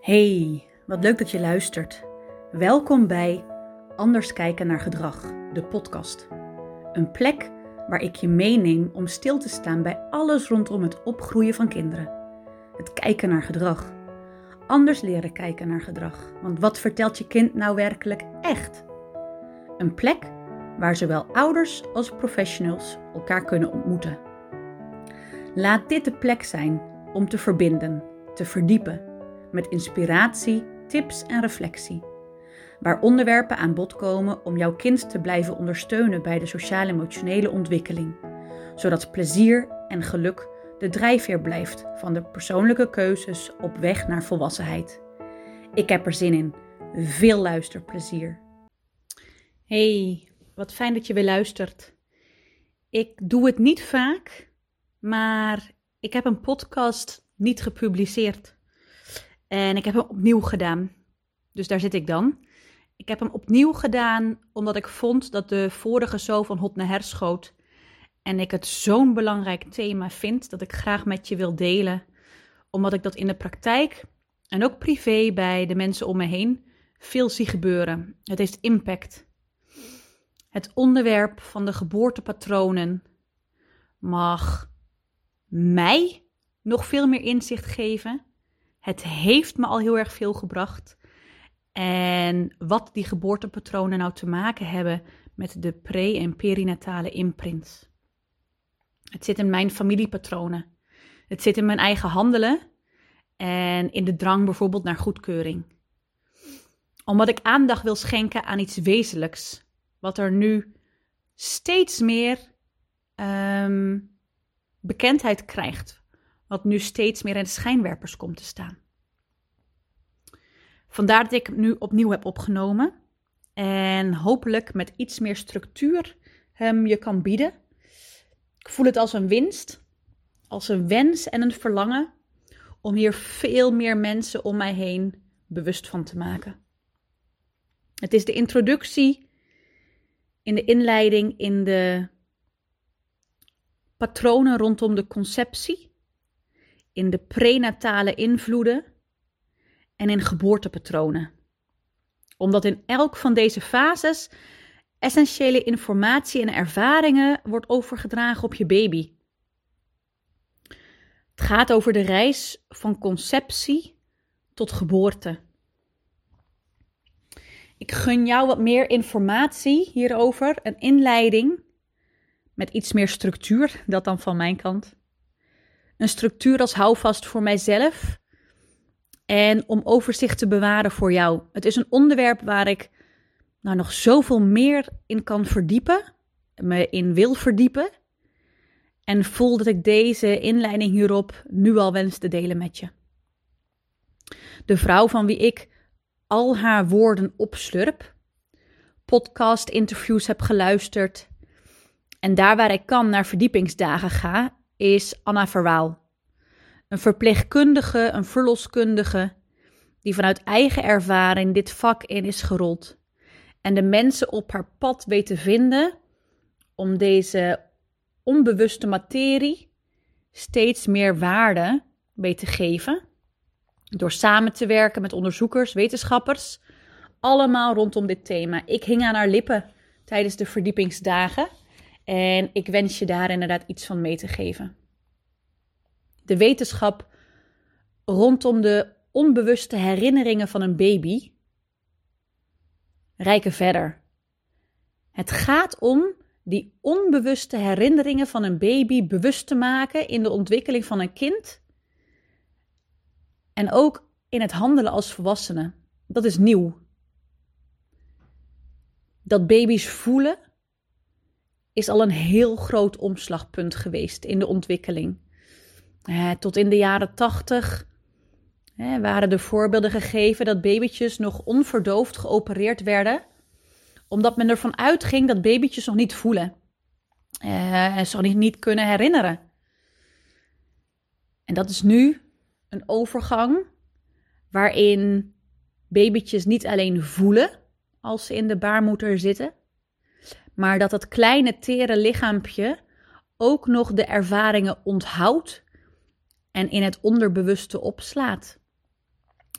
Hey, wat leuk dat je luistert. Welkom bij Anders kijken naar gedrag, de podcast. Een plek waar ik je meeneem om stil te staan bij alles rondom het opgroeien van kinderen. Het kijken naar gedrag. Anders leren kijken naar gedrag. Want wat vertelt je kind nou werkelijk echt? Een plek waar zowel ouders als professionals elkaar kunnen ontmoeten. Laat dit de plek zijn om te verbinden, te verdiepen met inspiratie, tips en reflectie. Waar onderwerpen aan bod komen om jouw kind te blijven ondersteunen bij de sociaal-emotionele ontwikkeling, zodat plezier en geluk de drijfveer blijft van de persoonlijke keuzes op weg naar volwassenheid. Ik heb er zin in. Veel luisterplezier. Hey, wat fijn dat je weer luistert. Ik doe het niet vaak, maar ik heb een podcast niet gepubliceerd. En ik heb hem opnieuw gedaan. Dus daar zit ik dan. Ik heb hem opnieuw gedaan omdat ik vond dat de vorige zo van hot naar her schoot. En ik het zo'n belangrijk thema vind dat ik graag met je wil delen. Omdat ik dat in de praktijk en ook privé bij de mensen om me heen veel zie gebeuren. Het heeft impact. Het onderwerp van de geboortepatronen mag mij nog veel meer inzicht geven het heeft me al heel erg veel gebracht. En wat die geboortepatronen nou te maken hebben met de pre- en perinatale imprints. Het zit in mijn familiepatronen. Het zit in mijn eigen handelen en in de drang bijvoorbeeld naar goedkeuring. Omdat ik aandacht wil schenken aan iets wezenlijks, wat er nu steeds meer um, bekendheid krijgt wat nu steeds meer in de schijnwerpers komt te staan. Vandaar dat ik het nu opnieuw heb opgenomen en hopelijk met iets meer structuur hem je kan bieden. Ik voel het als een winst, als een wens en een verlangen om hier veel meer mensen om mij heen bewust van te maken. Het is de introductie in de inleiding in de patronen rondom de conceptie in de prenatale invloeden en in geboortepatronen. Omdat in elk van deze fases essentiële informatie en ervaringen wordt overgedragen op je baby. Het gaat over de reis van conceptie tot geboorte. Ik gun jou wat meer informatie hierover, een inleiding met iets meer structuur, dat dan van mijn kant een structuur als houvast voor mijzelf en om overzicht te bewaren voor jou. Het is een onderwerp waar ik nou nog zoveel meer in kan verdiepen, me in wil verdiepen. En voel dat ik deze inleiding hierop nu al wens te delen met je. De vrouw van wie ik al haar woorden opslurp, podcast-interviews heb geluisterd en daar waar ik kan naar verdiepingsdagen ga is Anna Verwaal. Een verpleegkundige, een verloskundige, die vanuit eigen ervaring dit vak in is gerold. En de mensen op haar pad weet te vinden om deze onbewuste materie steeds meer waarde mee te geven. Door samen te werken met onderzoekers, wetenschappers, allemaal rondom dit thema. Ik hing aan haar lippen tijdens de verdiepingsdagen. En ik wens je daar inderdaad iets van mee te geven. De wetenschap rondom de onbewuste herinneringen van een baby rijken verder. Het gaat om die onbewuste herinneringen van een baby bewust te maken in de ontwikkeling van een kind en ook in het handelen als volwassene. Dat is nieuw. Dat baby's voelen is al een heel groot omslagpunt geweest in de ontwikkeling. Eh, tot in de jaren tachtig waren er voorbeelden gegeven dat babytjes nog onverdoofd geopereerd werden, omdat men ervan uitging dat babytjes nog niet voelen eh, en zich niet, niet kunnen herinneren. En dat is nu een overgang waarin babytjes niet alleen voelen als ze in de baarmoeder zitten, maar dat het kleine tere lichaampje ook nog de ervaringen onthoudt en in het onderbewuste opslaat.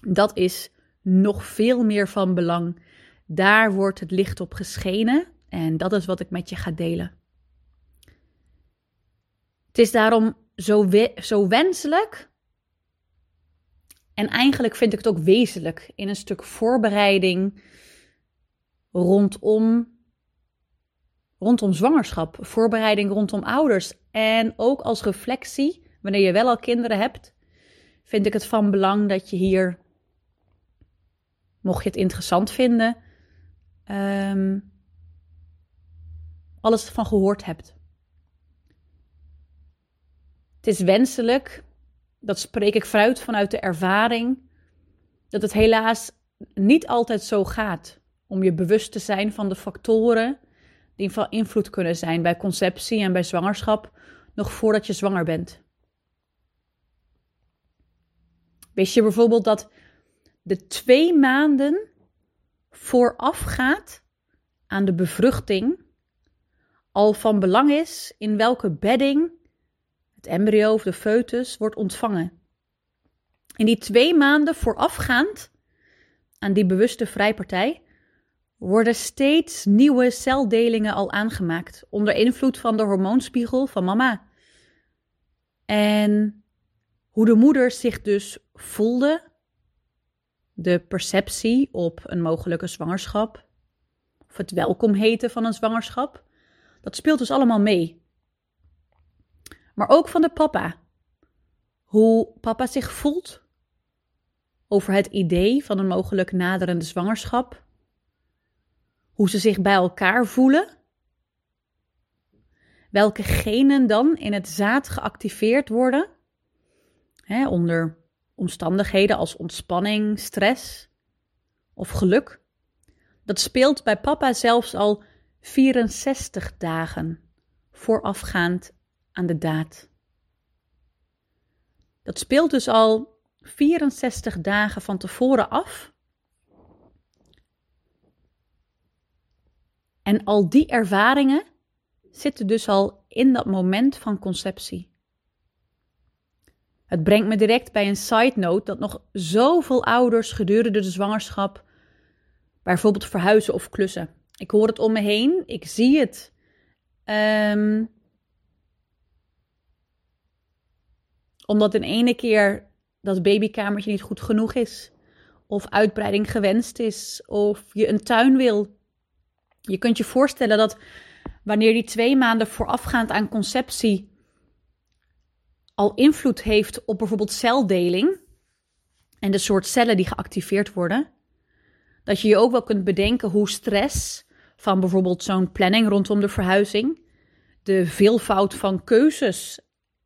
Dat is nog veel meer van belang. Daar wordt het licht op geschenen en dat is wat ik met je ga delen. Het is daarom zo, zo wenselijk en eigenlijk vind ik het ook wezenlijk in een stuk voorbereiding rondom, rondom zwangerschap, voorbereiding rondom ouders en ook als reflectie, wanneer je wel al kinderen hebt, vind ik het van belang dat je hier, mocht je het interessant vinden, um, alles van gehoord hebt. Het is wenselijk, dat spreek ik fruit vanuit de ervaring, dat het helaas niet altijd zo gaat om je bewust te zijn van de factoren die van invloed kunnen zijn bij conceptie en bij zwangerschap, nog voordat je zwanger bent. Wist je bijvoorbeeld dat de twee maanden voorafgaat aan de bevruchting al van belang is in welke bedding het embryo of de foetus wordt ontvangen. In die twee maanden voorafgaand aan die bewuste vrijpartij worden steeds nieuwe celdelingen al aangemaakt onder invloed van de hormoonspiegel van mama. En hoe de moeder zich dus voelde, de perceptie op een mogelijke zwangerschap, of het welkom heten van een zwangerschap, dat speelt dus allemaal mee. Maar ook van de papa. Hoe papa zich voelt over het idee van een mogelijk naderende zwangerschap. Hoe ze zich bij elkaar voelen. Welke genen dan in het zaad geactiveerd worden. Hè, onder omstandigheden als ontspanning, stress of geluk. Dat speelt bij papa zelfs al 64 dagen voorafgaand aan de daad. Dat speelt dus al 64 dagen van tevoren af. En al die ervaringen zitten dus al in dat moment van conceptie. Het brengt me direct bij een side note dat nog zoveel ouders gedurende de zwangerschap bijvoorbeeld verhuizen of klussen. Ik hoor het om me heen, ik zie het. Um, omdat in ene keer dat babykamertje niet goed genoeg is, of uitbreiding gewenst is, of je een tuin wil. Je kunt je voorstellen dat wanneer die twee maanden voorafgaand aan conceptie al invloed heeft op bijvoorbeeld celdeling en de soort cellen die geactiveerd worden, dat je je ook wel kunt bedenken hoe stress van bijvoorbeeld zo'n planning rondom de verhuizing, de veelvoud van keuzes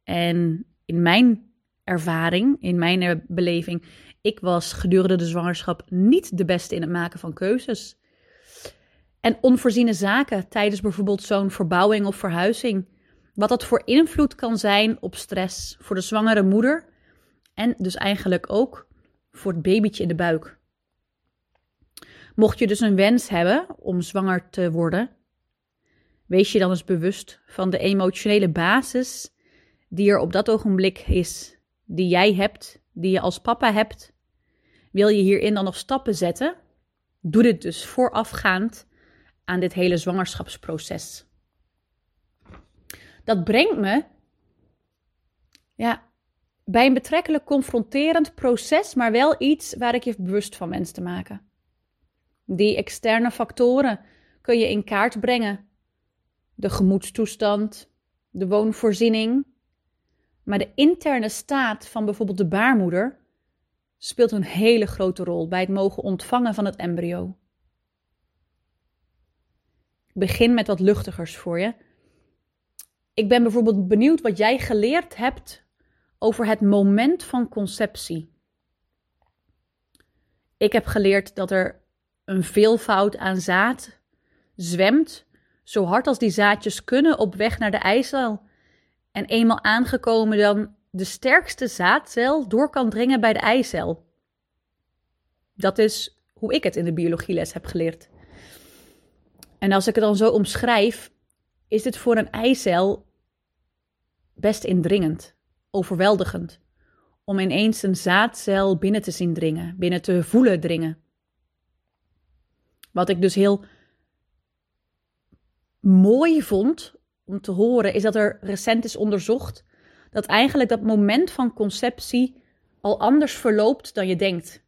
en in mijn ervaring, in mijn beleving, ik was gedurende de zwangerschap niet de beste in het maken van keuzes. En onvoorziene zaken tijdens bijvoorbeeld zo'n verbouwing of verhuizing. Wat dat voor invloed kan zijn op stress voor de zwangere moeder en dus eigenlijk ook voor het babytje in de buik. Mocht je dus een wens hebben om zwanger te worden, wees je dan eens bewust van de emotionele basis die er op dat ogenblik is, die jij hebt, die je als papa hebt. Wil je hierin dan nog stappen zetten? Doe dit dus voorafgaand aan dit hele zwangerschapsproces. Dat brengt me ja, bij een betrekkelijk confronterend proces, maar wel iets waar ik je bewust van wens te maken. Die externe factoren kun je in kaart brengen. De gemoedstoestand, de woonvoorziening. Maar de interne staat van bijvoorbeeld de baarmoeder speelt een hele grote rol bij het mogen ontvangen van het embryo. Begin met wat luchtigers voor je. Ik ben bijvoorbeeld benieuwd wat jij geleerd hebt over het moment van conceptie. Ik heb geleerd dat er een veelvoud aan zaad zwemt, zo hard als die zaadjes kunnen, op weg naar de eicel. En eenmaal aangekomen dan de sterkste zaadcel door kan dringen bij de eicel. Dat is hoe ik het in de biologieles heb geleerd. En als ik het dan zo omschrijf, is dit voor een eicel best indringend, overweldigend. om ineens een zaadcel binnen te zien dringen, binnen te voelen dringen. Wat ik dus heel mooi vond om te horen, is dat er recent is onderzocht dat eigenlijk dat moment van conceptie al anders verloopt dan je denkt.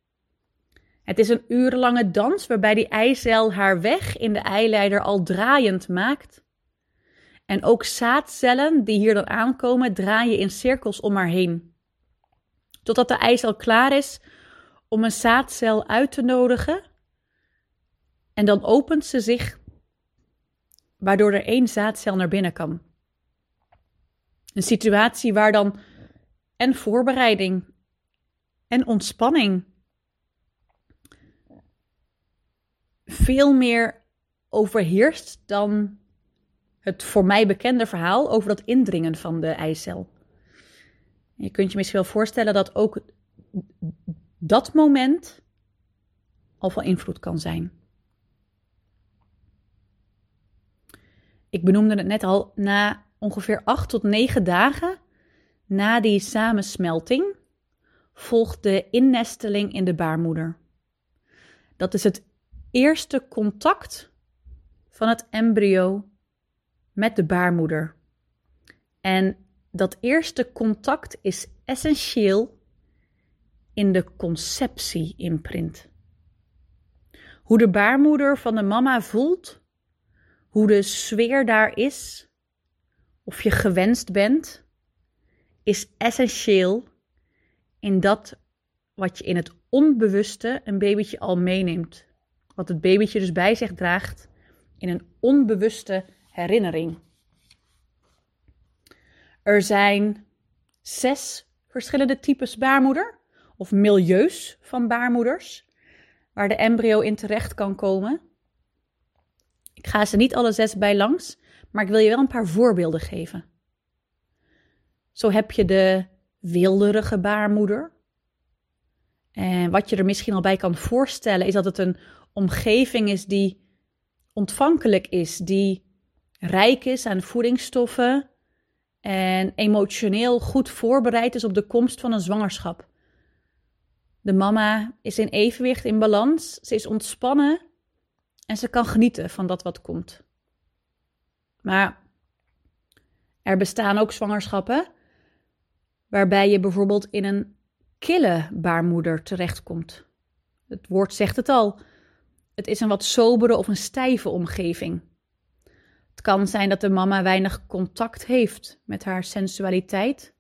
Het is een urenlange dans waarbij die eicel haar weg in de eileider al draaiend maakt. En ook zaadcellen die hier dan aankomen draaien in cirkels om haar heen. Totdat de eicel klaar is om een zaadcel uit te nodigen. En dan opent ze zich, waardoor er één zaadcel naar binnen kan. Een situatie waar dan en voorbereiding en ontspanning veel meer overheerst dan het voor mij bekende verhaal over dat indringen van de eicel. Je kunt je misschien wel voorstellen dat ook dat moment al van invloed kan zijn. Ik benoemde het net al, na ongeveer acht tot negen dagen na die samensmelting volgt de innesteling in de baarmoeder. Dat is het eerste contact van het embryo met de baarmoeder. En dat eerste contact is essentieel in de conceptie-imprint. Hoe de baarmoeder van de mama voelt, hoe de sfeer daar is, of je gewenst bent, is essentieel in dat wat je in het onbewuste een babytje al meeneemt. Wat het babytje dus bij zich draagt in een onbewuste herinnering. Er zijn zes verschillende types baarmoeder of milieus van baarmoeders waar de embryo in terecht kan komen. Ik ga ze niet alle zes bij langs, maar ik wil je wel een paar voorbeelden geven. Zo heb je de wilderige baarmoeder. En wat je er misschien al bij kan voorstellen is dat het een omgeving is die ontvankelijk is, die rijk is aan voedingsstoffen en emotioneel goed voorbereid is op de komst van een zwangerschap. De mama is in evenwicht, in balans, ze is ontspannen en ze kan genieten van dat wat komt. Maar er bestaan ook zwangerschappen waarbij je bijvoorbeeld in een kille baarmoeder terechtkomt. Het woord zegt het al. Het is een wat sobere of een stijve omgeving. Het kan zijn dat de mama weinig contact heeft met haar sensualiteit.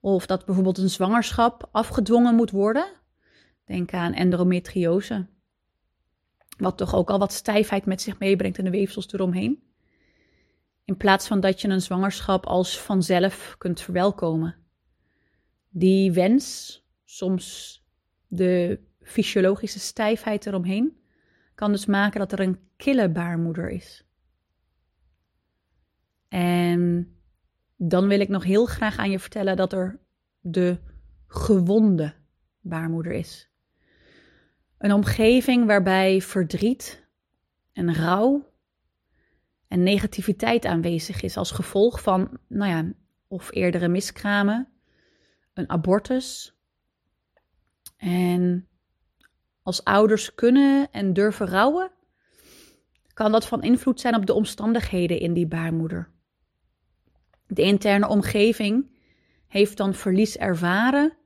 Of dat bijvoorbeeld een zwangerschap afgedwongen moet worden. Denk aan endometriose. Wat toch ook al wat stijfheid met zich meebrengt in de weefsels eromheen. In plaats van dat je een zwangerschap als vanzelf kunt verwelkomen. Die wens, soms de fysiologische stijfheid eromheen, kan dus maken dat er een kille baarmoeder is. En dan wil ik nog heel graag aan je vertellen dat er de gewonde baarmoeder is. Een omgeving waarbij verdriet en rouw en negativiteit aanwezig is als gevolg van, nou ja, of eerdere miskramen, een abortus. En als ouders kunnen en durven rouwen, kan dat van invloed zijn op de omstandigheden in die baarmoeder. De interne omgeving heeft dan verlies ervaren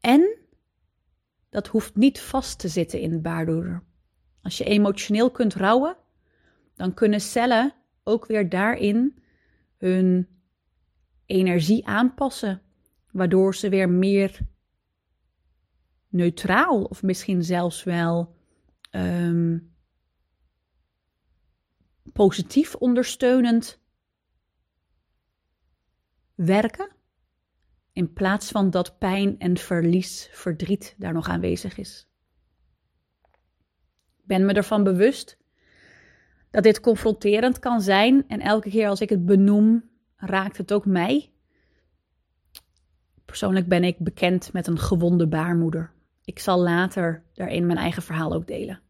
en dat hoeft niet vast te zitten in de baarmoeder. Als je emotioneel kunt rouwen, dan kunnen cellen ook weer daarin hun energie aanpassen, waardoor ze weer meer neutraal of misschien zelfs wel um, positief ondersteunend werken. In plaats van dat pijn en verlies, verdriet daar nog aanwezig is. Ik ben me ervan bewust dat dit confronterend kan zijn en elke keer als ik het benoem, raakt het ook mij. Persoonlijk ben ik bekend met een gewonde baarmoeder. Ik zal later daarin mijn eigen verhaal ook delen.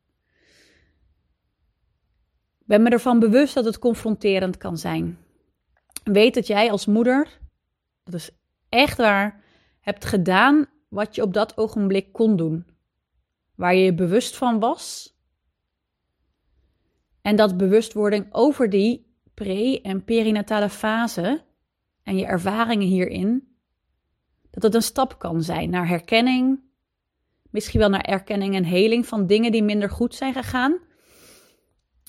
Ik ben me ervan bewust dat het confronterend kan zijn. Weet dat jij als moeder, dat is echt waar, hebt gedaan wat je op dat ogenblik kon doen. Waar je je bewust van was. En dat bewustwording over die pre- en perinatale fase en je ervaringen hierin, dat het een stap kan zijn naar herkenning, misschien wel naar erkenning en heling van dingen die minder goed zijn gegaan,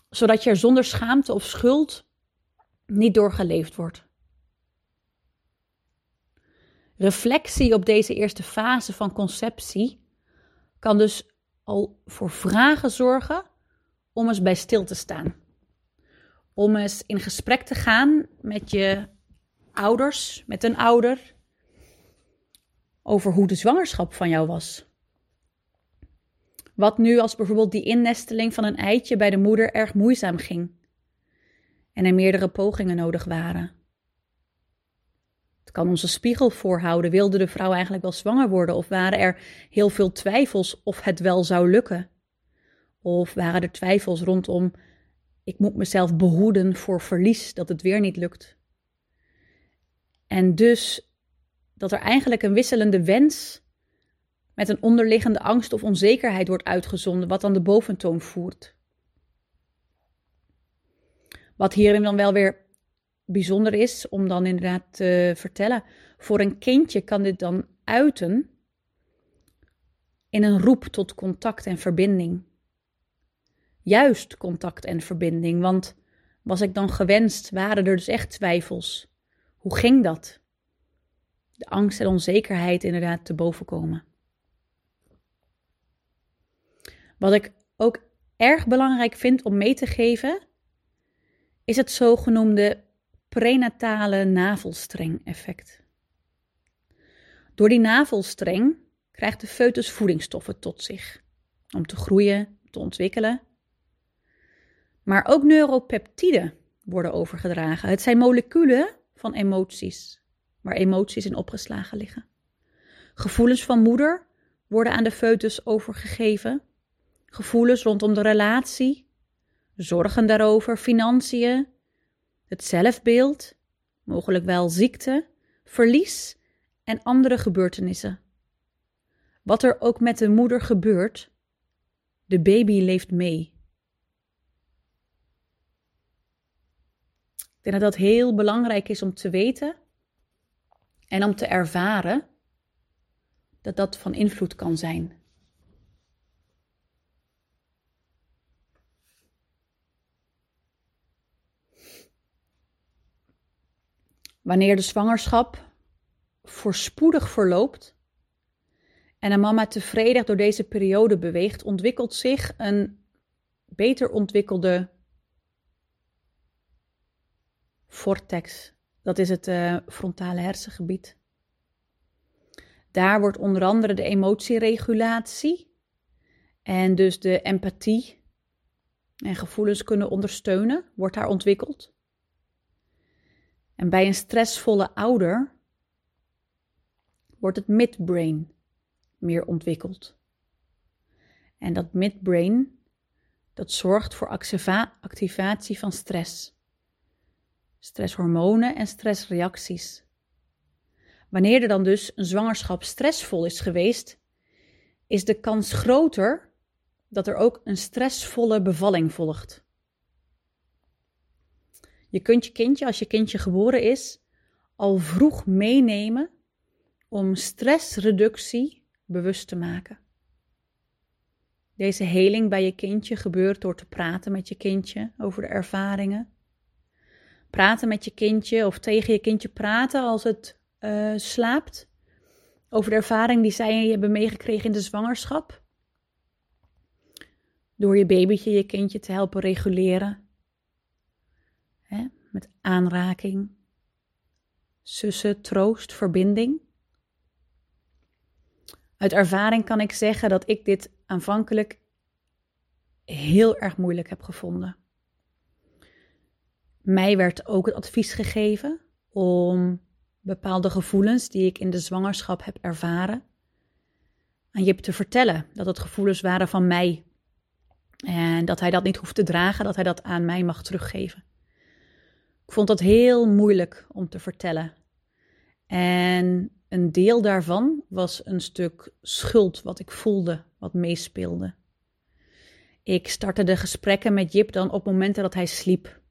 zodat je er zonder schaamte of schuld niet doorgeleefd wordt. Reflectie op deze eerste fase van conceptie kan dus al voor vragen zorgen om eens bij stil te staan. Om eens in gesprek te gaan met je ouders, met een ouder, over hoe de zwangerschap van jou was. Wat nu als bijvoorbeeld die innesteling van een eitje bij de moeder erg moeizaam ging en er meerdere pogingen nodig waren. Het kan onze spiegel voorhouden. Wilde de vrouw eigenlijk wel zwanger worden? Of waren er heel veel twijfels of het wel zou lukken? Of waren er twijfels rondom: ik moet mezelf behoeden voor verlies, dat het weer niet lukt? En dus dat er eigenlijk een wisselende wens met een onderliggende angst of onzekerheid wordt uitgezonden, wat dan de boventoon voert. Wat hierin dan wel weer bijzonder is om dan inderdaad te vertellen, voor een kindje kan dit dan uiten in een roep tot contact en verbinding. Juist contact en verbinding, want was ik dan gewenst, waren er dus echt twijfels. Hoe ging dat? De angst en onzekerheid inderdaad te boven komen. Wat ik ook erg belangrijk vind om mee te geven, is het zogenoemde prenatale navelstreng-effect. Door die navelstreng krijgt de foetus voedingsstoffen tot zich om te groeien, te ontwikkelen. Maar ook neuropeptiden worden overgedragen. Het zijn moleculen van emoties, waar emoties in opgeslagen liggen. Gevoelens van moeder worden aan de foetus overgegeven. Gevoelens rondom de relatie, zorgen daarover, financiën, het zelfbeeld, mogelijk wel ziekte, verlies en andere gebeurtenissen. Wat er ook met de moeder gebeurt, de baby leeft mee. Ik denk dat dat heel belangrijk is om te weten en om te ervaren dat dat van invloed kan zijn. Wanneer de zwangerschap voorspoedig verloopt en een mama tevreden door deze periode beweegt, ontwikkelt zich een beter ontwikkelde vortex. Dat is het uh, frontale hersengebied. Daar wordt onder andere de emotieregulatie en dus de empathie en gevoelens kunnen ondersteunen, wordt daar ontwikkeld. En bij een stressvolle ouder wordt het midbrain meer ontwikkeld. En dat midbrain, dat zorgt voor activatie van stress. Stresshormonen en stressreacties. Wanneer er dan dus een zwangerschap stressvol is geweest, is de kans groter dat er ook een stressvolle bevalling volgt. Je kunt je kindje, als je kindje geboren is, al vroeg meenemen om stressreductie bewust te maken. Deze heling bij je kindje gebeurt door te praten met je kindje over de ervaringen. Praten met je kindje of tegen je kindje praten als het uh, slaapt. Over de ervaring die zij hebben meegekregen in de zwangerschap. Door je babytje, je kindje te helpen reguleren Hè? Met aanraking, sussen, troost, verbinding. Uit ervaring kan ik zeggen dat ik dit aanvankelijk heel erg moeilijk heb gevonden. Mij werd ook het advies gegeven om bepaalde gevoelens die ik in de zwangerschap heb ervaren aan Jip te vertellen. Dat het gevoelens waren van mij. En dat hij dat niet hoeft te dragen, dat hij dat aan mij mag teruggeven. Ik vond dat heel moeilijk om te vertellen. En een deel daarvan was een stuk schuld wat ik voelde, wat meespeelde. Ik startte de gesprekken met Jip dan op momenten dat hij sliep.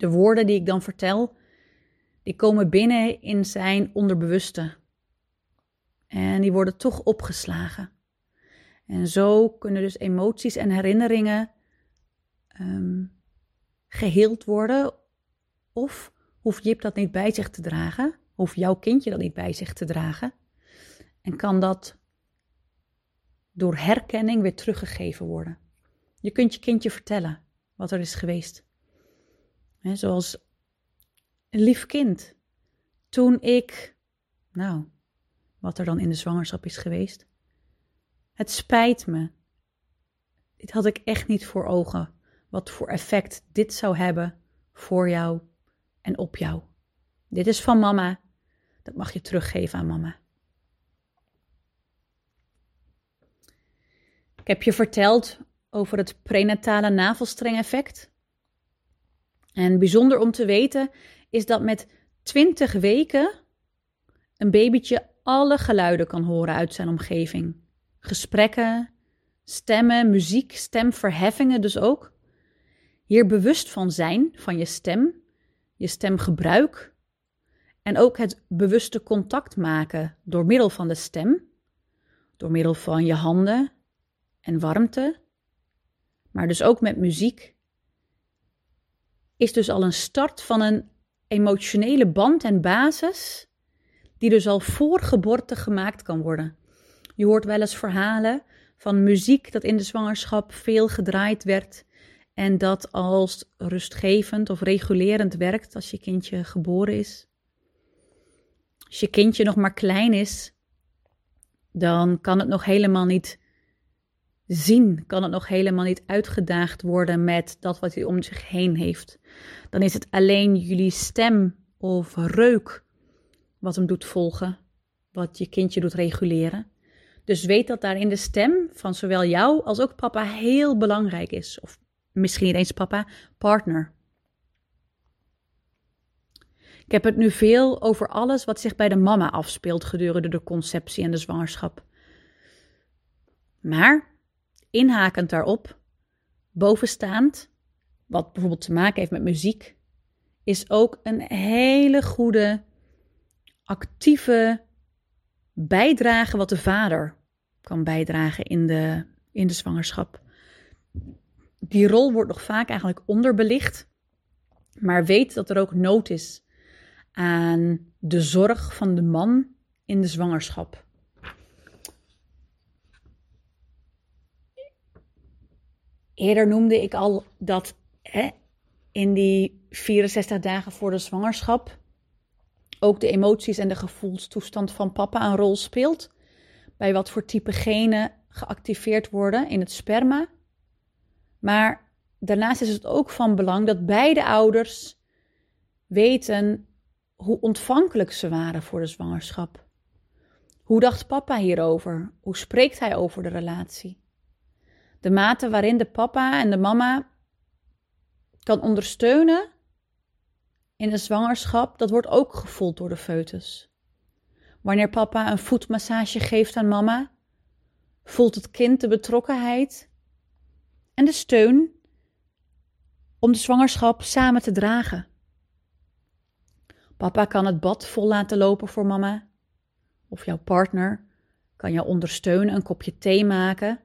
De woorden die ik dan vertel, die komen binnen in zijn onderbewuste. En die worden toch opgeslagen. En zo kunnen dus emoties en herinneringen um, geheeld worden. Of hoeft Jip dat niet bij zich te dragen, hoeft jouw kindje dat niet bij zich te dragen. En kan dat door herkenning weer teruggegeven worden. Je kunt je kindje vertellen wat er is geweest. Zoals een lief kind. Toen ik, nou, wat er dan in de zwangerschap is geweest. Het spijt me. Dit had ik echt niet voor ogen. Wat voor effect dit zou hebben voor jou en op jou. Dit is van mama. Dat mag je teruggeven aan mama. Ik heb je verteld over het prenatale navelstrengeffect. En bijzonder om te weten is dat met 20 weken een babytje alle geluiden kan horen uit zijn omgeving. Gesprekken, stemmen, muziek, stemverheffingen dus ook. Hier bewust van zijn, van je stem, je stemgebruik en ook het bewuste contact maken door middel van de stem, door middel van je handen en warmte, maar dus ook met muziek, is dus al een start van een emotionele band en basis die dus al voor geboorte gemaakt kan worden. Je hoort wel eens verhalen van muziek dat in de zwangerschap veel gedraaid werd en dat als rustgevend of regulerend werkt als je kindje geboren is. Als je kindje nog maar klein is, dan kan het nog helemaal niet zien, kan het nog helemaal niet uitgedaagd worden met dat wat hij om zich heen heeft. Dan is het alleen jullie stem of reuk wat hem doet volgen, wat je kindje doet reguleren. Dus weet dat daarin de stem van zowel jou als ook papa heel belangrijk is. Of misschien niet eens papa, partner. Ik heb het nu veel over alles wat zich bij de mama afspeelt gedurende de conceptie en de zwangerschap. Maar, inhakend daarop, bovenstaand, wat bijvoorbeeld te maken heeft met muziek, is ook een hele goede, actieve bijdrage wat de vader kan bijdragen in de, in de zwangerschap die rol wordt nog vaak eigenlijk onderbelicht. Maar weet dat er ook nood is aan de zorg van de man in de zwangerschap. Eerder noemde ik al dat hè, in die 64 dagen voor de zwangerschap ook de emoties en de gevoelstoestand van papa een rol speelt. Bij wat voor type genen geactiveerd worden in het sperma maar daarnaast is het ook van belang dat beide ouders weten hoe ontvankelijk ze waren voor de zwangerschap. Hoe dacht papa hierover? Hoe spreekt hij over de relatie? De mate waarin de papa en de mama kan ondersteunen in de zwangerschap, dat wordt ook gevoeld door de foetus. Wanneer papa een voetmassage geeft aan mama, voelt het kind de betrokkenheid en de steun om de zwangerschap samen te dragen. Papa kan het bad vol laten lopen voor mama. Of jouw partner kan jou ondersteunen, een kopje thee maken.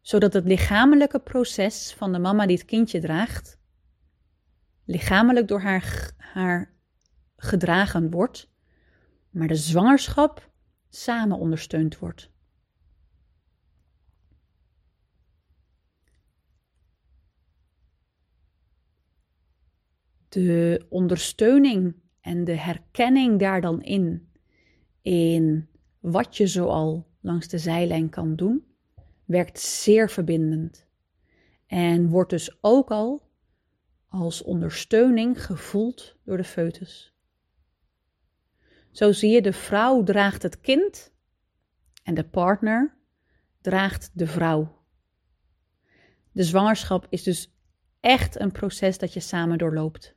Zodat het lichamelijke proces van de mama die het kindje draagt, lichamelijk door haar, haar gedragen wordt, maar de zwangerschap samen ondersteund wordt. de ondersteuning en de herkenning daar dan in, in wat je zoal langs de zijlijn kan doen, werkt zeer verbindend. En wordt dus ook al als ondersteuning gevoeld door de foetus. Zo zie je, de vrouw draagt het kind en de partner draagt de vrouw. De zwangerschap is dus echt een proces dat je samen doorloopt.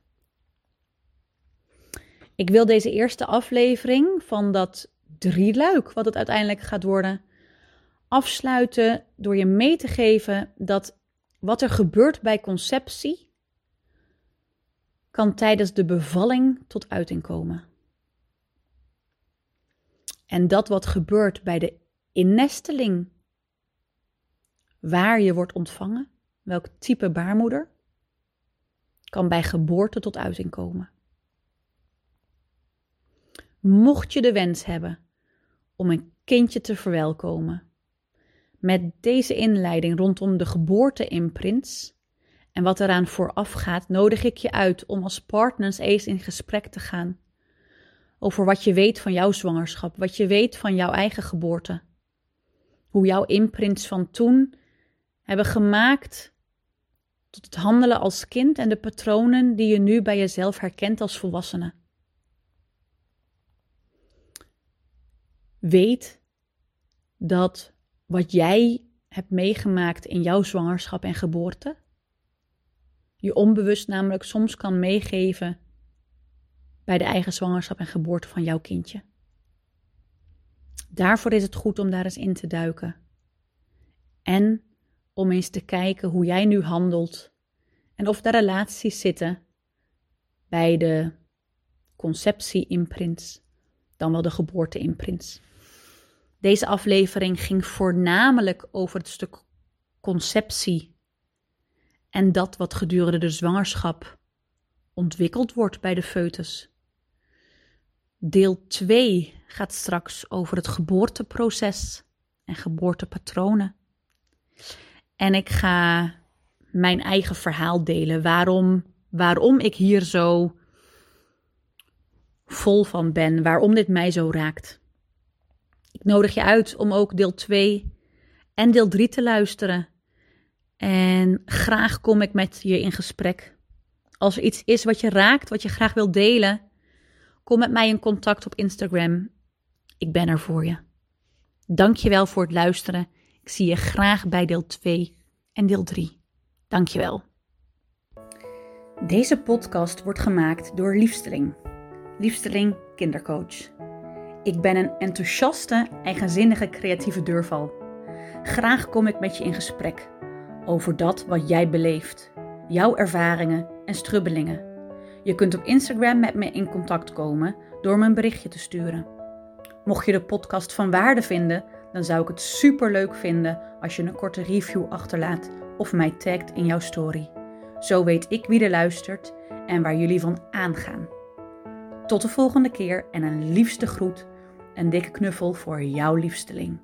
Ik wil deze eerste aflevering van dat drieluik, wat het uiteindelijk gaat worden, afsluiten door je mee te geven dat wat er gebeurt bij conceptie kan tijdens de bevalling tot uiting komen. En dat wat gebeurt bij de innesteling, waar je wordt ontvangen, welk type baarmoeder, kan bij geboorte tot uiting komen. Mocht je de wens hebben om een kindje te verwelkomen, met deze inleiding rondom de geboorte-imprints en wat eraan vooraf gaat, nodig ik je uit om als partners eens in gesprek te gaan over wat je weet van jouw zwangerschap, wat je weet van jouw eigen geboorte. Hoe jouw imprints van toen hebben gemaakt tot het handelen als kind en de patronen die je nu bij jezelf herkent als volwassene. Weet dat wat jij hebt meegemaakt in jouw zwangerschap en geboorte, je onbewust namelijk soms kan meegeven bij de eigen zwangerschap en geboorte van jouw kindje. Daarvoor is het goed om daar eens in te duiken. En om eens te kijken hoe jij nu handelt en of daar relaties zitten bij de conceptie-imprints, dan wel de geboorte-imprints. Deze aflevering ging voornamelijk over het stuk conceptie en dat wat gedurende de zwangerschap ontwikkeld wordt bij de foetus. Deel 2 gaat straks over het geboorteproces en geboortepatronen. En ik ga mijn eigen verhaal delen waarom, waarom ik hier zo vol van ben, waarom dit mij zo raakt. Ik nodig je uit om ook deel 2 en deel 3 te luisteren. En graag kom ik met je in gesprek. Als er iets is wat je raakt, wat je graag wilt delen, kom met mij in contact op Instagram. Ik ben er voor je. Dank je wel voor het luisteren. Ik zie je graag bij deel 2 en deel 3. Dank je wel. Deze podcast wordt gemaakt door Liefsteling. Liefsteling Kindercoach. Ik ben een enthousiaste, eigenzinnige, creatieve deurval. Graag kom ik met je in gesprek over dat wat jij beleeft, jouw ervaringen en strubbelingen. Je kunt op Instagram met me in contact komen door me een berichtje te sturen. Mocht je de podcast van waarde vinden, dan zou ik het super leuk vinden als je een korte review achterlaat of mij tagt in jouw story. Zo weet ik wie er luistert en waar jullie van aangaan. Tot de volgende keer en een liefste groet, een dikke knuffel voor jouw liefsteling.